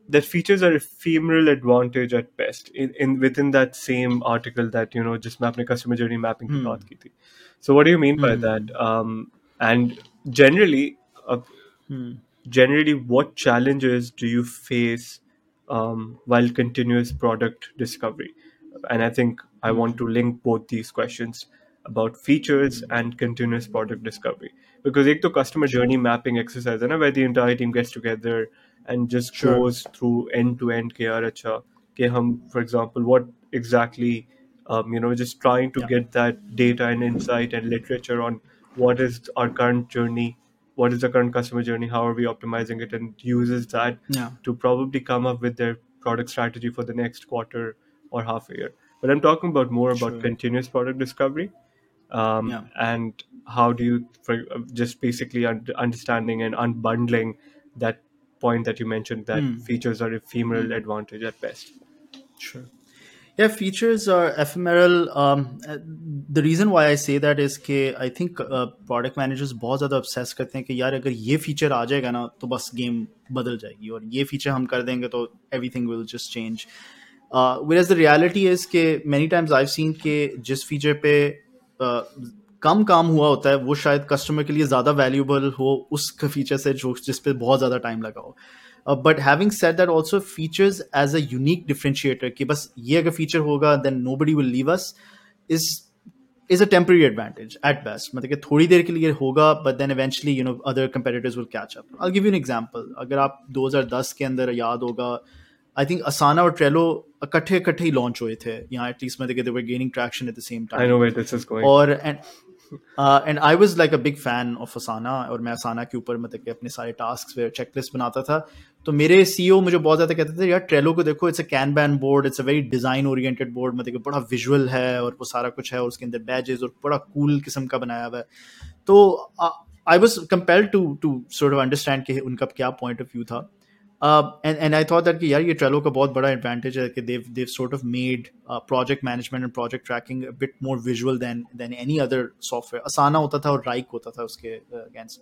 that features are ephemeral advantage at best in, in within that same article that you know just mapping customer journey mapping hmm. baat ki thi. so what do you mean hmm. by that um, and generally uh, hmm. generally what challenges do you face um, while continuous product discovery and i think i want to link both these questions about features hmm. and continuous product discovery because ek to customer journey mapping exercise and where the entire team gets together and just sure. goes through end to end KRHR. KHAM, for example, what exactly, um, you know, just trying to yeah. get that data and insight and literature on what is our current journey, what is the current customer journey, how are we optimizing it, and uses that yeah. to probably come up with their product strategy for the next quarter or half a year. But I'm talking about more about sure. continuous product discovery um, yeah. and how do you for, just basically understanding and unbundling that point that you mentioned that Hmm. features are ephemeral advantage at best Sure. Yeah, features are ephemeral. Um, uh, the reason why I say that is कि I think uh, product managers बहुत ज़्यादा obsess करते हैं कि यार अगर ये feature आ जाएगा ना तो बस game बदल जाएगी और ये feature हम कर देंगे तो everything will just change. Uh, whereas the reality is कि many times I've seen कि जिस feature पे uh, कम काम हुआ होता है वो शायद कस्टमर के लिए ज़्यादा वैल्यूबल हो उस फीचर से जो जिस पे बहुत ज़्यादा टाइम लगा हो। But having set that also features as a unique differentiator कि बस ये अगर फीचर होगा then nobody will leave us is is a temporary advantage at best मतलब कि थोड़ी देर के लिए होगा but then eventually you know other competitors will catch up I give you an example अगर आप 2010 के अंदर याद होगा आई थिंक असाना और ट्रेलो इकट्ठे इकट्ठे ही लॉन्च हुए थे। यहाँ एटलीस्ट मतलब कि they were gaining traction at the same time और and and I was like a big fan of Asana और मैं असाना के ऊपर मतलब कि अपने सारे टास्क चेकलिस्ट बनाता था। तो मेरे सीईओ मुझे बहुत ज़्यादा कहते थे, यार ट्रेलो को देखो it's a Kanban board it's a very design oriented board मतलब कि बड़ा विजुअल है और वो सारा कुछ है और उसके अंदर बैजेस और बड़ा कूल cool किस्म का बनाया हुआ है। तो I was compelled to to of understand कि उनका क्या पॉइंट ऑफ़ व्यू था। And and I thought that कि यार ये ट्रेलो का बहुत बड़ा एडवांटेज है कि they've they've sort of made project management and project tracking bit more visual than than any other software Asana होता था और राइक होता था उसके against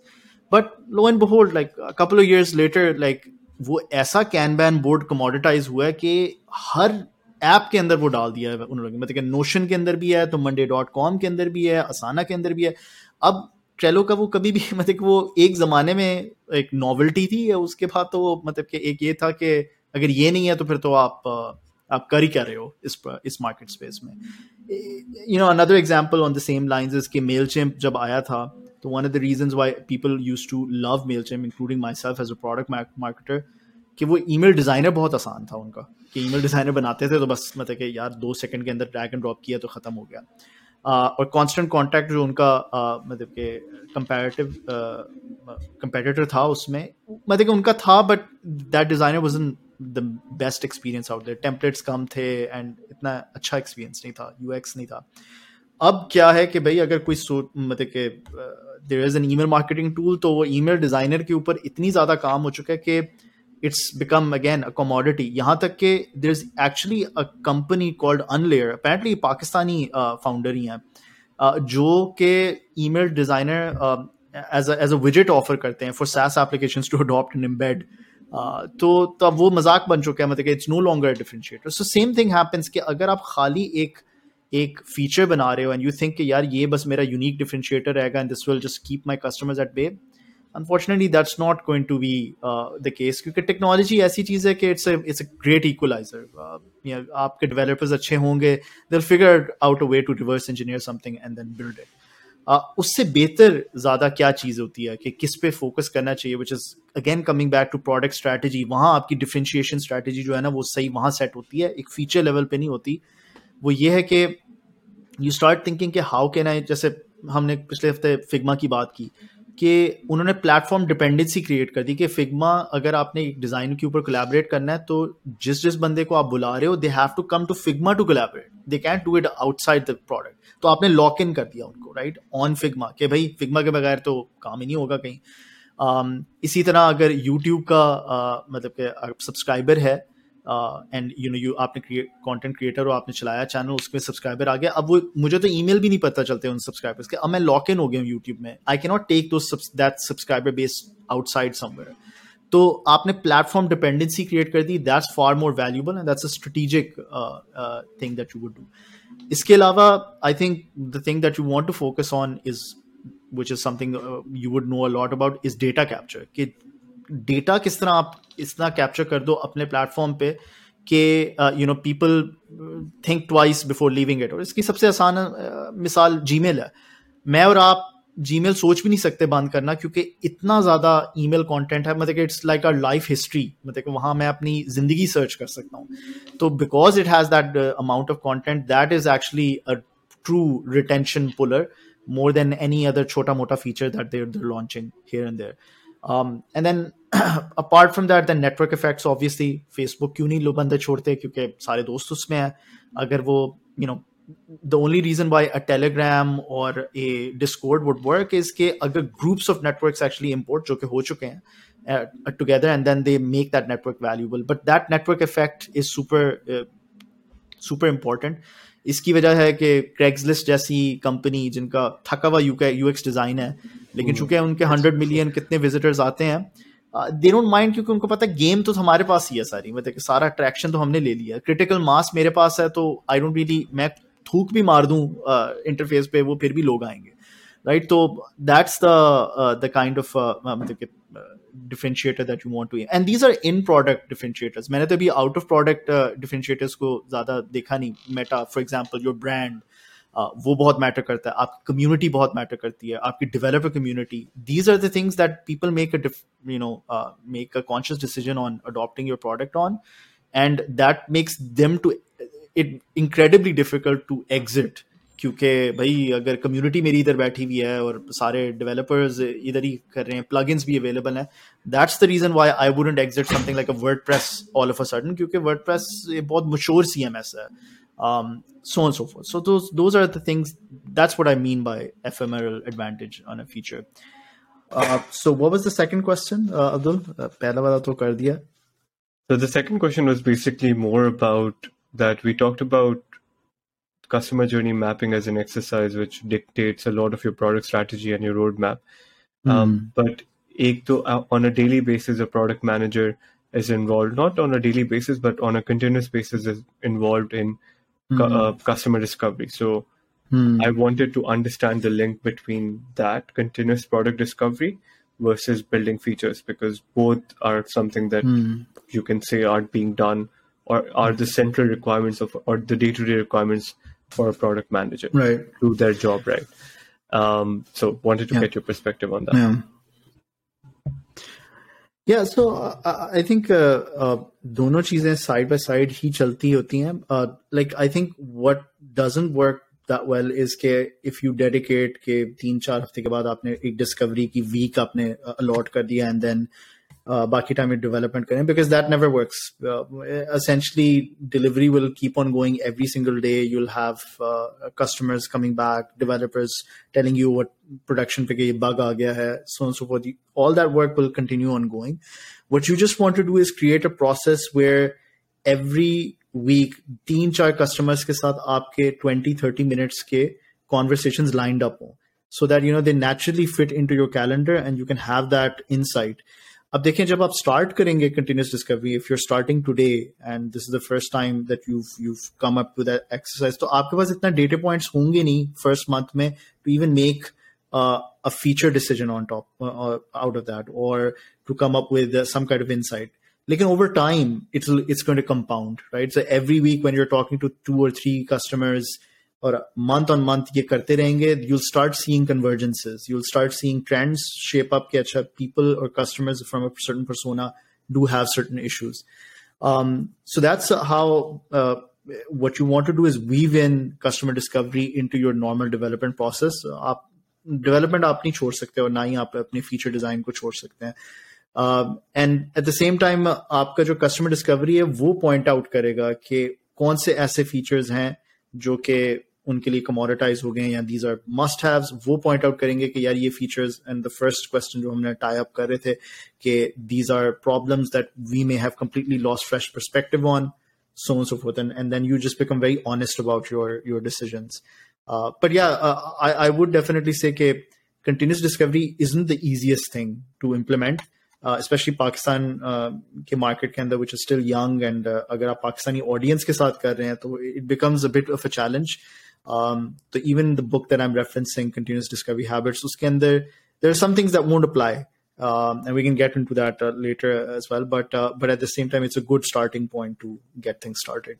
but lo and behold like couple of years later like वो ऐसा कैन बैन बोर्ड कमोडिटाइज हुआ है कि हर ऐप के अंदर वो डाल दिया है उन लोगों ने। मतलब नोशन के अंदर भी है तो मंडे डॉट कॉम के अंदर भी है असाना के अंदर भी है। अब ट्रेलो का वो कभी भी मतलब वो एक ज़माने में एक नॉवल्टी थी उसके बाद तो वो मतलब कि एक ये था कि अगर ये नहीं है तो फिर तो आप आप कर ही क्या रहे हो इस इस मार्केट स्पेस में? You know another example on the same lines is कि मेल जब आया था तो one of the reasons why people use to love mail including myself as a product marketer कि वो ईमेल डिज़ाइनर बहुत आसान था उनका, कि ईमेल डिज़ाइनर बनाते थे तो बस मतलब कि यार दो सेकंड के अंदर ड्रैग एंड ड्रॉप किया तो ख़त्म हो गया। और कांस्टेंट कांटेक्ट जो उनका मतलब के कंपैरेटिव कंपेटिटर था उसमें मतलब कि उनका था but that designer was the best experience out there templates कम थे एंड इतना अच्छा एक्सपीरियंस नहीं था यूएक्स नहीं था. अब क्या है कि भाई, अगर कोई मतलब कि there is an email marketing tool तो वो ईमेल डिज़ाइनर के ऊपर इतनी ज़्यादा काम हो चुका है कि it's become again a commodity यहाँ तक कि there is actually a company called अनलेयर apparently Pakistani founder ही हैं uh, जो के email designer as as a visit offer करते हैं for cess application to adopt and embed तो तब वो मजाक बन चुका है मतलब कि it's no longer differentiator so same thing happens कि अगर आप खाली एक एक फीचर बना रहे हो एंड यू थिंक कि यार ये बस मेरा यूनिक डिफरेंशिएटर रहेगा and this will just keep my customers at bay unfortunately that's not going to be the case क्योंकि टेक्नोलॉजी ऐसी चीज़ है कि it's it's a great equaliser आपके डेवलपर्स अच्छे होंगे they'll figure out a way to reverse engineer something and then build it उससे बेहतर ज़्यादा क्या चीज़ होती है कि किस पे फोकस करना चाहिए which is again coming back to product strategy वहाँ आपकी डिफ्रेंशिएशन स्ट्रैटेजी जो है ना, वो सही वहाँ सेट होती है, एक फीचर लेवल पे नहीं होती। वो ये है कि यू स्टार्ट थिंकिंग कि हाउ कैन आई जैसे हमने पिछले हफ़्ते फिग्मा की बात की कि उन्होंने प्लेटफॉर्म डिपेंडेंसी क्रिएट कर दी कि फिग्मा अगर आपने एक डिज़ाइन के ऊपर कोलैबोरेट करना है तो जिस जिस बंदे को आप बुला रहे हो they have to come to Figma to collaborate they can do it outside the product तो आपने लॉक इन कर दिया उनको राइट ऑन फिग्मा कि भाई फिग्मा के बगैर तो काम ही नहीं होगा कहीं। Um, इसी तरह अगर यूट्यूब का uh, मतलब सब्सक्राइबर है एंड यू नो यू आपने कंटेंट क्रिएटर हो, आपने चलाया चैनल उसमें सब्सक्राइबर आ गया। अब वो, मुझे तो ईमेल भी नहीं पता चलते उन सब्सक्राइबर्स के। अब मैं लॉक इन हो गया हूँ यूट्यूब में। आई कैन नॉट टेक दो that subscriber base outside somewhere तो आपने प्लेटफॉर्म डिपेंडेंसी क्रिएट कर दी। That's far more valuable and that's a strategic thing that you would do इसके अलावा I think the thing that you want to focus on is which is something you would know a lot about is data capture कि data किस तरह आप इतना capture कर दो अपने प्लेटफॉर्म पे कि you know people think twice before leaving it और इसकी सबसे आसान uh, मिसाल जी है। मैं और आप जी सोच भी नहीं सकते बंद करना क्योंकि इतना ज़्यादा ईमेल कंटेंट है। मतलब it's like our life history मतलब कि वहाँ मैं अपनी ज़िंदगी सर्च कर सकता हूँ। तो because it has that amount of content that is actually a true retention puller more than any other छोटा मोटा feature that there they're launching here and there. Um, and then apart from that, the network effects, obviously, Facebook क्यों नहीं लोग बंदे छोड़ते क्योंकि सारे दोस्त उसमें हैं अगर वो you know the only reason why a telegram or a discord would work is कि अगर groups of networks actually import जो कि हो चुके हैं uh, together and then they make that network valuable but that network effect is super uh, super important इसकी वजह है कि क्रैग्सलिस्ट जैसी कंपनी जिनका थका हुआ यूएक्स डिज़ाइन है लेकिन चूँकि उनके हंड्रेड मिलियन कितने विजिटर्स आते हैं दे डोंट माइंड क्योंकि उनको पता है गेम तो हमारे पास ही है सारी मतलब कि सारा अट्रैक्शन तो हमने ले लिया क्रिटिकल मास मेरे पास है तो आई डोंट रियली मैं थूक भी मार दूँ इंटरफेस पे वो फिर भी लोग आएँगे। राइट तो that's the the kind of मतलब differentiator that you want to and these are in product differentiators मैंने तो अभी out of product uh, differentiators को ज़्यादा देखा नहीं Meta for example your brand वो बहुत मैटर करता है आपकी कम्युनिटी बहुत मैटर करती है आपकी developer community these are the things that people make a you know make a conscious decision on adopting your product on and that makes them to it incredibly difficult to exit क्योंकि भाई अगर community मेरी इधर बैठी हुई है और सारे डेवलपर्स इधर ही कर रहे हैं प्लगइन्स भी अवेलेबल हैं that's the reason why I wouldn't exit something like a WordPress all of a sudden क्योंकि वर्डप्रेस बहुत मशहूर सीएमएस है um, so on and so forth. So those those are the things. That's what I mean by ephemeral advantage on a feature. Uh, so what was the second question, uh, Abdul? Uh, पहला वाला तो कर दिया. So the second question was basically more about that we talked about customer journey mapping as an exercise which dictates a lot of your product strategy and your roadmap. Mm. Um, but uh, on a daily basis, a product manager is involved, not on a daily basis, but on a continuous basis, is involved in mm. uh, customer discovery. So mm. I wanted to understand the link between that continuous product discovery versus building features because both are something that mm. you can say aren't being done or are the central requirements of or the day-to-day requirements for a product manager right do their job right um, so wanted to yeah. get your perspective on that yeah yeah so uh, i think uh, uh, दोनों चीजें side by side ही चलती होती हैं like I think what doesn't work that well is कि if you dedicate कि तीन चार हफ्ते के बाद आपने एक discovery की week आपने allot कर दिया and then uh, baki time in development karein because that never works. Uh, essentially delivery will keep on going every single day. You'll have uh, customers coming back developers telling you what production pe bug aa gaya hai so on and so forth. All that work will continue on going what you just want to do is create a process where every week teen char customers ke saath aapke 20 30 minutes ke conversations lined up ho so that you know they naturally fit into your calendar and you can have that insight. अब देखें जब आप start करेंगे continuous discovery if you're starting today and this is the first time that you you come up to that exercise तो आपके पास इतना data points होंगे नहीं फर्स्ट मंथ में to even make a feature decision on top uh, out of that or to come up with uh, some kind of insight like over time it's it's going to compound right so every week when you're talking to two or three customers or month on month ye karte rahenge you'll start seeing convergences you'll start seeing trends shape up ke acha people or customers from a certain persona do have certain issues um, so that's how uh, what you want to do is weave in customer discovery into your normal development process आप development आप नहीं छोड़ सकते और ना ही आप अपने feature design को छोड़ सकते हैं and eight the same time आपका जो कस्टमर डिस्कवरी है वो पॉइंट आउट करेगा कि कौन से ऐसे फीचर्स हैं जो कि उनके लिए कमोडिटाइज हो गए या दीज आर मस्ट हैव्स वो पॉइंट आउट करेंगे कि यार ये features and the first question जो हमने टाई अप कर रहे थे कि these are problems that we may have completely lost fresh perspective on so on and so forth and, and then you just become very honest about your your decisions uh, but yeah uh, I, I would definitely say that continuous discovery isn't the easiest thing to implement uh, especially Pakistan uh, के market के अंदर which is still young and uh, अगर आप Pakistani audience के साथ कर रहे हैं तो it becomes a bit of a challenge um, so even the book that I'm referencing, Continuous Discovery Habits, so there there are some things that won't apply. Um, and we can get into that uh, later as well. But uh, but at the same time, it's a good starting point to get things started.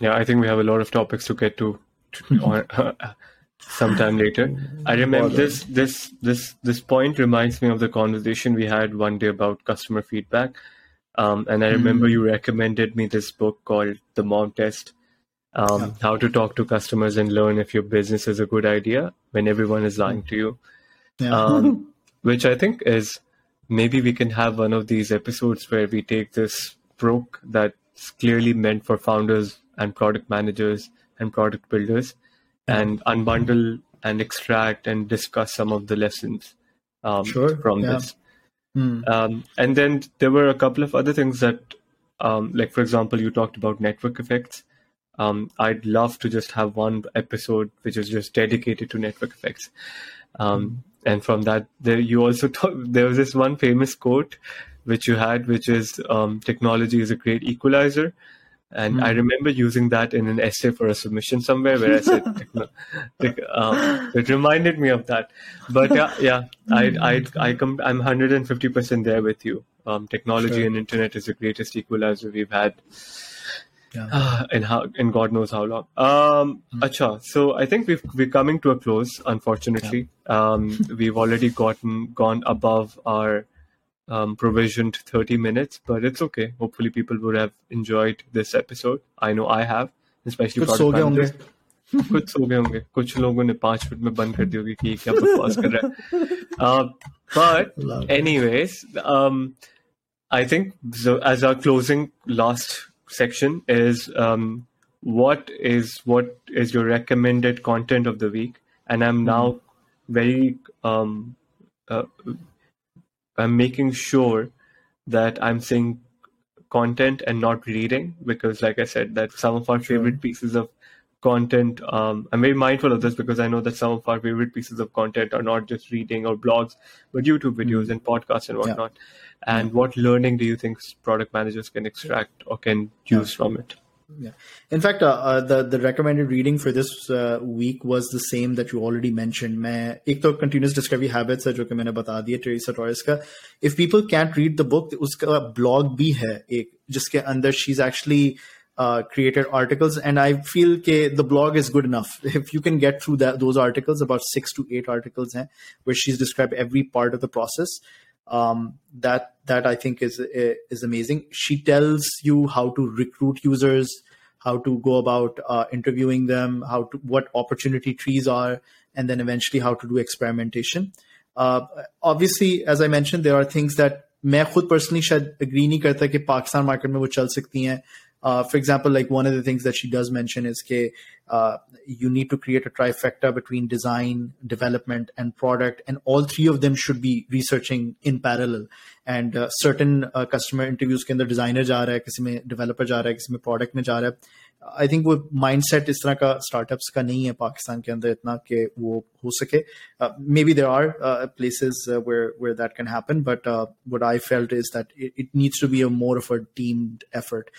Yeah, I think we have a lot of topics to get to, to sometime later. I remember this this this this point reminds me of the conversation we had one day about customer feedback. Um, and I remember mm. you recommended me this book called The Mom Test um, yeah. how to talk to customers and learn if your business is a good idea when everyone is lying to you. Yeah. Um, which I think is maybe we can have one of these episodes where we take this book that's clearly meant for founders and product managers and product builders yeah. and unbundle and extract and discuss some of the lessons um, sure. from this. Hmm. Um, and then there were a couple of other things that, um, like for example, you talked about network effects. Um, I'd love to just have one episode which is just dedicated to network effects. Um, mm And from that, there you also talk, there was this one famous quote which you had, which is um, "Technology is a great equalizer." And mm I remember using that in an essay for a submission somewhere where I said, um, it reminded me of that. But yeah, yeah, I, I, I come, I'm 150% there with you. Um, technology sure. and internet is the greatest equalizer we've had yeah. and how and God knows how long. Um, mm. Acha, so I think we've we're coming to a close. Unfortunately, yeah. um, we've already gotten gone above our um, provisioned 30 minutes, but it's okay. Hopefully, people would have enjoyed this episode. I know I have, especially कुछ सो गए होंगे कुछ सो गए होंगे कुछ लोगों ने पांच मिनट में बंद कर दी होगी कि क्या बकवास कर रहा है but anyways um, I think so as our closing last section is um, what is what is your recommended content of the week, and I'm now mm-hmm. very um, uh, I'm making sure that I'm saying content and not reading because, like I said, that some of our favorite pieces of content. Um, I'm very mindful of this because I know that some of our favorite pieces of content are not just reading or blogs, but YouTube videos mm-hmm. and podcasts and whatnot. Yeah and what learning do you think product managers can extract or can use yeah. from it yeah in fact uh, uh, the the recommended reading for this uh, week was the same that you already mentioned मैं एक तो continuous discovery habits है जो कि मैंने बता दिया Teresa Taurus का if people can't read the book उसका blog भी है एक जिसके अंदर she's actually uh, created articles and i feel that the blog is good enough if you can get through that those articles about six to eight articles eh, where she's described every part of the process um, that that I think is is amazing. She tells you how to recruit users, how to go about uh, interviewing them, how to what opportunity trees are, and then eventually how to do experimentation. Uh, obviously, as I mentioned, there are things that मैं खुद personally शायद agree नहीं करता कि Pakistan market में वो चल सकती हैं uh, for example, like one of the things that she does mention is that uh, you need to create a trifecta between design, development, and product, and all three of them should be researching in parallel. And uh, certain uh, customer interviews के अंदर designer जा रहा है, किसी में developer जा रहा है, किसी में product में जा रहा है. I think वो mindset इस तरह का startups का नहीं है पाकिस्तान के अंदर इतना कि वो हो सके. Uh, maybe there are uh, places uh, where where that can happen, but uh, what I felt is that it, it needs to be a more of a teamed effort.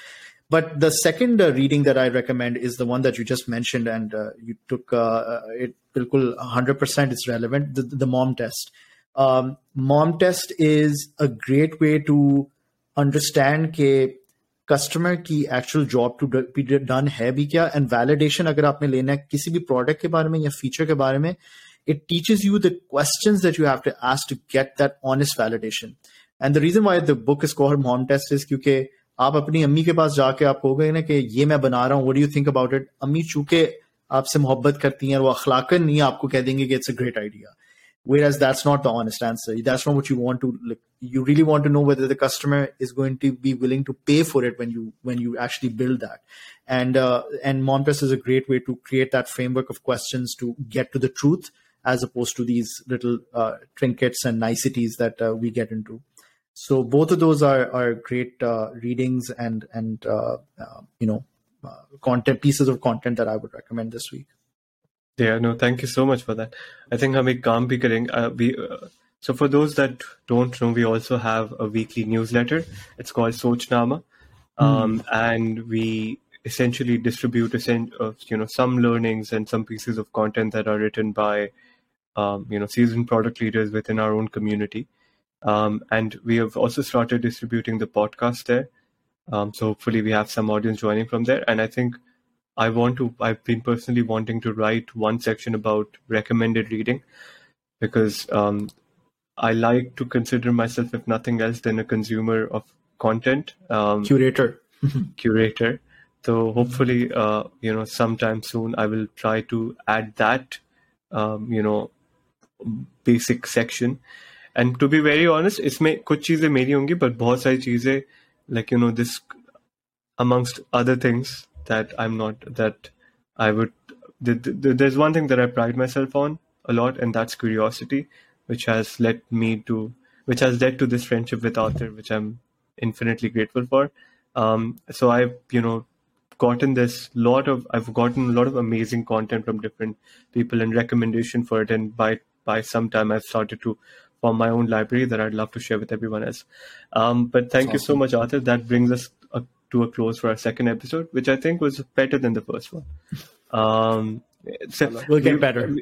But the second uh, reading that I recommend is the one that you just mentioned, and uh, you took uh, uh it. 100% it's relevant. The, the mom test. Um, mom test is a great way to understand के customer की actual job to be done है भी क्या and validation अगर आपने लेना है किसी भी प्रोडक्ट के बारे में या फीचर के बारे में it teaches you the questions that you have to ask to get that honest validation. And the reason why the book is called Mom Test is क्योंकि आप अपनी अम्मी के पास जाके आप कहोगे ना कि ये मैं बना रहा हूँ what you think about it अम्मी चूंकि आपसे मोहब्बत करती हैं वो अखलाकन नहीं आपको कह देंगे कि it's a great idea whereas that's not the honest answer that's not what you want to you really want to know whether the customer is going to be willing to pay for it when you when you actually build that. And uh, and Mom Test is a great way to create that framework of questions to get to the truth as opposed to these little uh, trinkets and niceties that uh, we get into so both of those are are great uh, readings and and uh, uh, you know uh, content pieces of content that I would recommend this week. Yeah, no, thank you so much for that. I think Hamid can't be getting we. Uh, so for those that don't know, we also have a weekly newsletter. It's called Sochnama, hmm. um, mm. and we essentially distribute of uh, you know some learnings and some pieces of content that are written by um, you know seasoned product leaders within our own community um, and we have also started distributing the podcast there. Um, so hopefully we have some audience joining from there. And I think I want to, I've been personally wanting to write one section about recommended reading because um, I like to consider myself, if nothing else, than a consumer of content. Um, curator. curator. So hopefully, uh, you know, sometime soon I will try to add that, um, you know, basic section and to be very honest इसमें कुछ चीजें मेरी होंगी but बहुत सारी चीजें like you know, this amongst other things that I'm not that I would there's one thing that I pride myself on a lot and that's curiosity which has led me to which has led to this friendship with Aatir which I'm infinitely grateful for. Um, so I've you know gotten this lot of I've gotten a lot of amazing content from different people and recommendation for it and by by some time I've started to for my own library that I'd love to share with everyone else. Um, but thank That's you awesome. so much, Aatir. That brings us a, to a close for our second episode, which I think was better than the first one. Um, so we'll get we, better.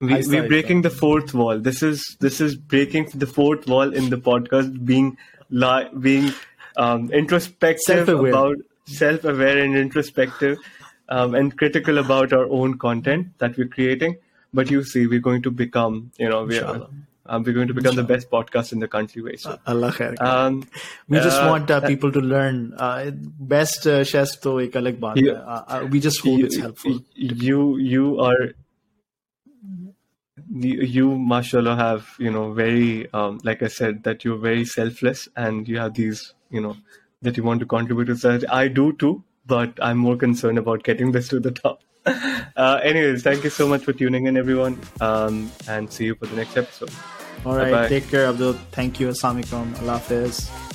We, we, are breaking the fourth wall. This is this is breaking the fourth wall in the podcast, being li- being um, introspective self-aware. about self-aware and introspective, um, and critical about our own content that we're creating. But you see, we're going to become, you know, we're um, we're going to become the best podcast in the country very soon. Allah khair. Um, we just uh, want uh, people to learn. Uh, best uh, chef to ek alag baat you, uh, uh, We just hope you, it's helpful. You you are you, you mashallah have you know very um, like I said that you're very selfless and you have these you know that you want to contribute to society. I do too, but I'm more concerned about getting this to the top. Uh, anyways, thank you so much for tuning in, everyone, um, and see you for the next episode. All right. Bye-bye. Take care, Abdul. Thank you. Assalamualaikum. Allah Hafiz.